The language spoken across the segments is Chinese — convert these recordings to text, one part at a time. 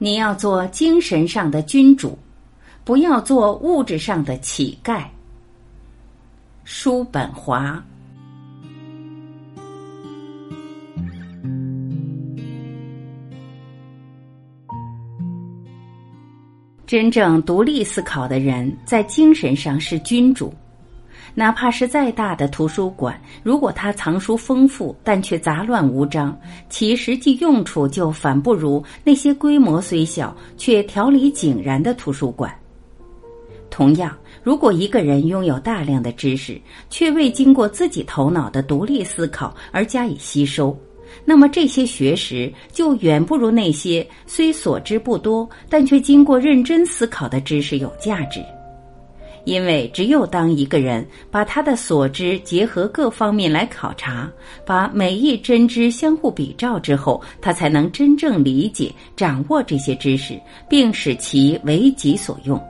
你要做精神上的君主，不要做物质上的乞丐。叔本华。真正独立思考的人，在精神上是君主。哪怕是再大的图书馆，如果它藏书丰富，但却杂乱无章，其实际用处就反不如那些规模虽小却条理井然的图书馆。同样，如果一个人拥有大量的知识，却未经过自己头脑的独立思考而加以吸收，那么这些学识就远不如那些虽所知不多，但却经过认真思考的知识有价值。因为只有当一个人把他的所知结合各方面来考察，把每一真知相互比照之后，他才能真正理解、掌握这些知识，并使其为己所用。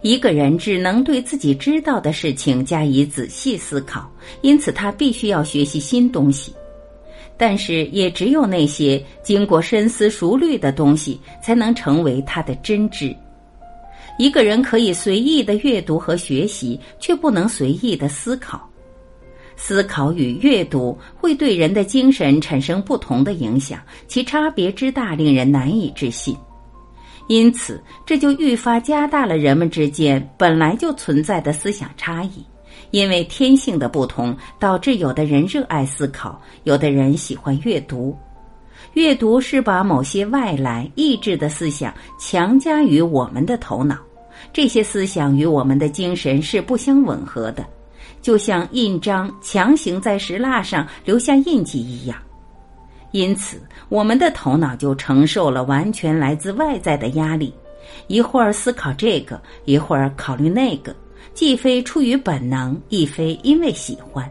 一个人只能对自己知道的事情加以仔细思考，因此他必须要学习新东西。但是，也只有那些经过深思熟虑的东西，才能成为他的真知。一个人可以随意的阅读和学习，却不能随意的思考。思考与阅读会对人的精神产生不同的影响，其差别之大令人难以置信。因此，这就愈发加大了人们之间本来就存在的思想差异。因为天性的不同，导致有的人热爱思考，有的人喜欢阅读。阅读是把某些外来意志的思想强加于我们的头脑，这些思想与我们的精神是不相吻合的，就像印章强行在石蜡上留下印记一样。因此，我们的头脑就承受了完全来自外在的压力，一会儿思考这个，一会儿考虑那个，既非出于本能，亦非因为喜欢。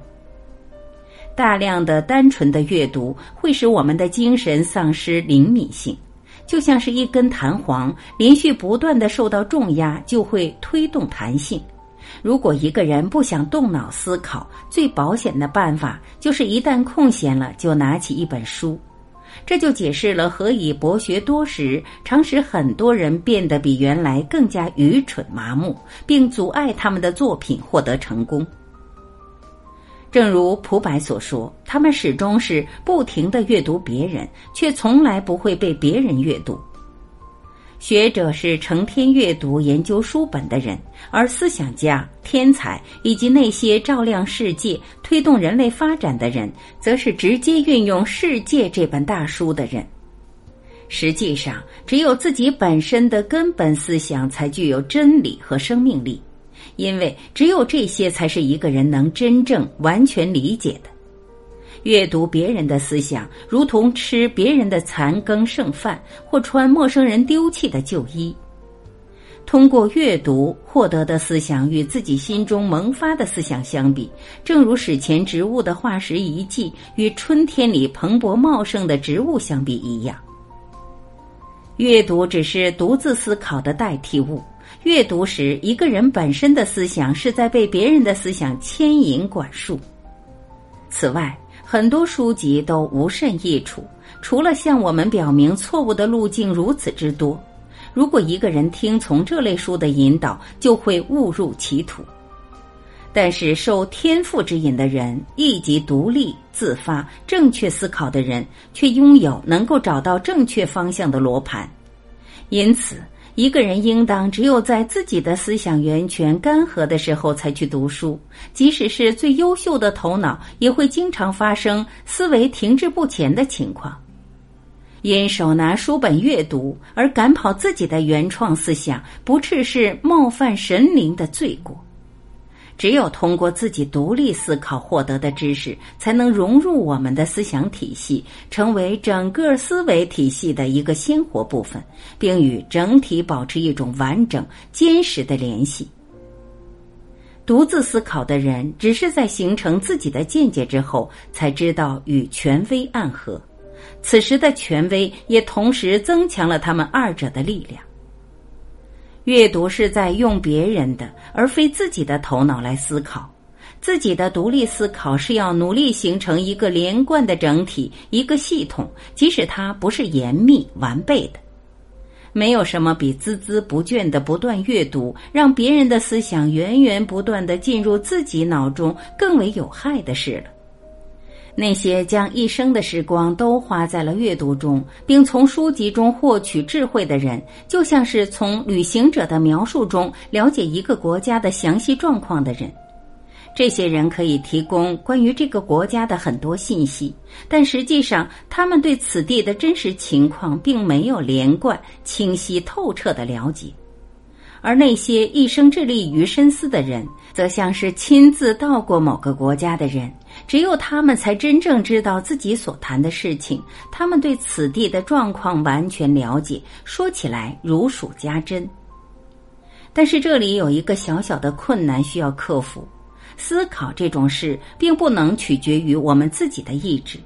大量的单纯的阅读会使我们的精神丧失灵敏性，就像是一根弹簧连续不断的受到重压就会推动弹性。如果一个人不想动脑思考，最保险的办法就是一旦空闲了就拿起一本书。这就解释了何以博学多识常使很多人变得比原来更加愚蠢麻木，并阻碍他们的作品获得成功。正如蒲白所说，他们始终是不停的阅读别人，却从来不会被别人阅读。学者是成天阅读研究书本的人，而思想家、天才以及那些照亮世界、推动人类发展的人，则是直接运用世界这本大书的人。实际上，只有自己本身的根本思想才具有真理和生命力。因为只有这些才是一个人能真正完全理解的。阅读别人的思想，如同吃别人的残羹剩饭，或穿陌生人丢弃的旧衣。通过阅读获得的思想，与自己心中萌发的思想相比，正如史前植物的化石遗迹与春天里蓬勃茂盛的植物相比一样。阅读只是独自思考的代替物。阅读时，一个人本身的思想是在被别人的思想牵引管束。此外，很多书籍都无甚益处，除了向我们表明错误的路径如此之多。如果一个人听从这类书的引导，就会误入歧途。但是，受天赋之引的人，以及独立、自发、正确思考的人，却拥有能够找到正确方向的罗盘。因此。一个人应当只有在自己的思想源泉干涸的时候才去读书，即使是最优秀的头脑，也会经常发生思维停滞不前的情况。因手拿书本阅读而赶跑自己的原创思想，不啻是冒犯神灵的罪过。只有通过自己独立思考获得的知识，才能融入我们的思想体系，成为整个思维体系的一个鲜活部分，并与整体保持一种完整、坚实的联系。独自思考的人，只是在形成自己的见解之后，才知道与权威暗合，此时的权威也同时增强了他们二者的力量。阅读是在用别人的而非自己的头脑来思考，自己的独立思考是要努力形成一个连贯的整体，一个系统，即使它不是严密完备的。没有什么比孜孜不倦的不断阅读，让别人的思想源源不断的进入自己脑中更为有害的事了。那些将一生的时光都花在了阅读中，并从书籍中获取智慧的人，就像是从旅行者的描述中了解一个国家的详细状况的人。这些人可以提供关于这个国家的很多信息，但实际上他们对此地的真实情况并没有连贯、清晰、透彻的了解。而那些一生致力于深思的人，则像是亲自到过某个国家的人。只有他们才真正知道自己所谈的事情，他们对此地的状况完全了解，说起来如数家珍。但是这里有一个小小的困难需要克服：思考这种事并不能取决于我们自己的意志。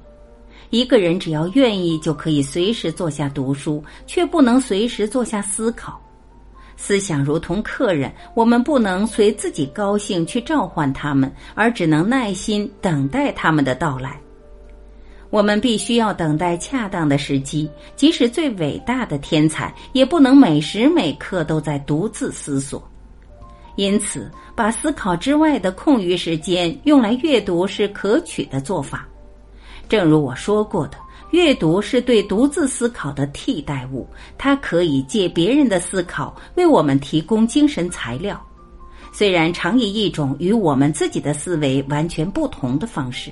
一个人只要愿意，就可以随时坐下读书，却不能随时坐下思考。思想如同客人，我们不能随自己高兴去召唤他们，而只能耐心等待他们的到来。我们必须要等待恰当的时机，即使最伟大的天才，也不能每时每刻都在独自思索。因此，把思考之外的空余时间用来阅读是可取的做法。正如我说过的。阅读是对独自思考的替代物，它可以借别人的思考为我们提供精神材料，虽然常以一种与我们自己的思维完全不同的方式。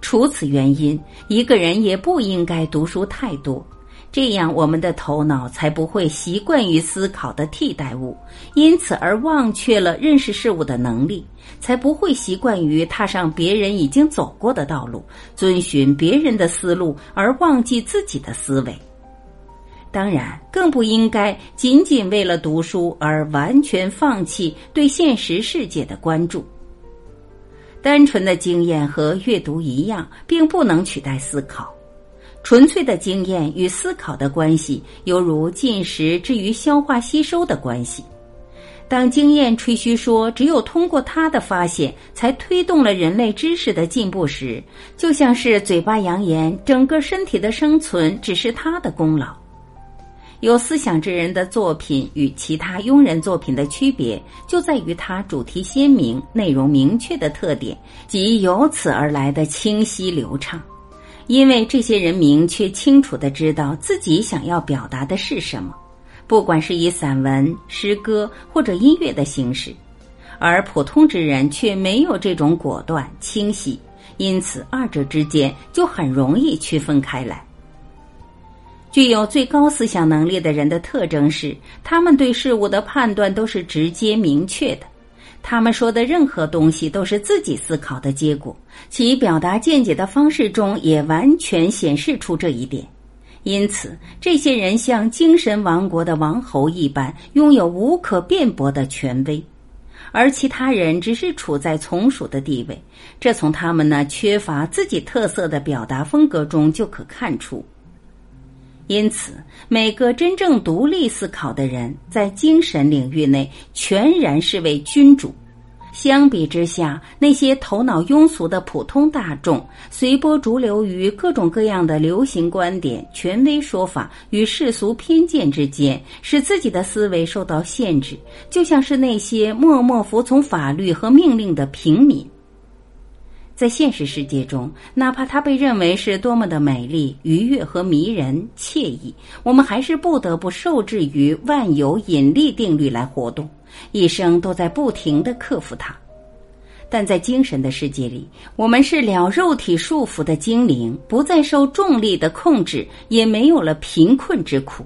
除此原因，一个人也不应该读书太多。这样，我们的头脑才不会习惯于思考的替代物，因此而忘却了认识事物的能力；才不会习惯于踏上别人已经走过的道路，遵循别人的思路而忘记自己的思维。当然，更不应该仅仅为了读书而完全放弃对现实世界的关注。单纯的经验和阅读一样，并不能取代思考。纯粹的经验与思考的关系，犹如进食至于消化吸收的关系。当经验吹嘘说只有通过他的发现才推动了人类知识的进步时，就像是嘴巴扬言整个身体的生存只是他的功劳。有思想之人的作品与其他庸人作品的区别，就在于它主题鲜明、内容明确的特点及由此而来的清晰流畅。因为这些人明确清楚的知道自己想要表达的是什么，不管是以散文、诗歌或者音乐的形式，而普通之人却没有这种果断清晰，因此二者之间就很容易区分开来。具有最高思想能力的人的特征是，他们对事物的判断都是直接明确的。他们说的任何东西都是自己思考的结果，其表达见解的方式中也完全显示出这一点。因此，这些人像精神王国的王侯一般，拥有无可辩驳的权威，而其他人只是处在从属的地位。这从他们那缺乏自己特色的表达风格中就可看出。因此，每个真正独立思考的人，在精神领域内全然是为君主。相比之下，那些头脑庸俗的普通大众，随波逐流于各种各样的流行观点、权威说法与世俗偏见之间，使自己的思维受到限制，就像是那些默默服从法律和命令的平民。在现实世界中，哪怕它被认为是多么的美丽、愉悦和迷人、惬意，我们还是不得不受制于万有引力定律来活动，一生都在不停的克服它。但在精神的世界里，我们是了肉体束缚的精灵，不再受重力的控制，也没有了贫困之苦。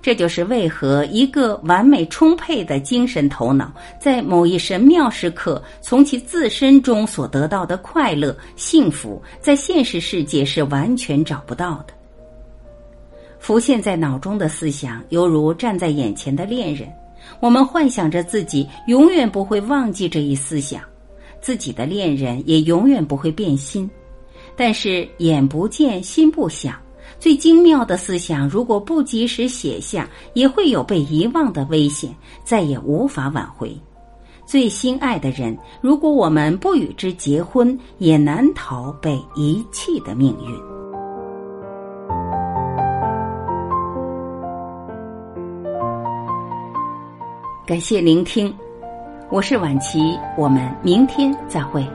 这就是为何一个完美充沛的精神头脑，在某一神妙时刻从其自身中所得到的快乐、幸福，在现实世界是完全找不到的。浮现在脑中的思想，犹如站在眼前的恋人，我们幻想着自己永远不会忘记这一思想，自己的恋人也永远不会变心。但是眼不见心不想。最精妙的思想，如果不及时写下，也会有被遗忘的危险，再也无法挽回。最心爱的人，如果我们不与之结婚，也难逃被遗弃的命运。感谢聆听，我是晚琪，我们明天再会。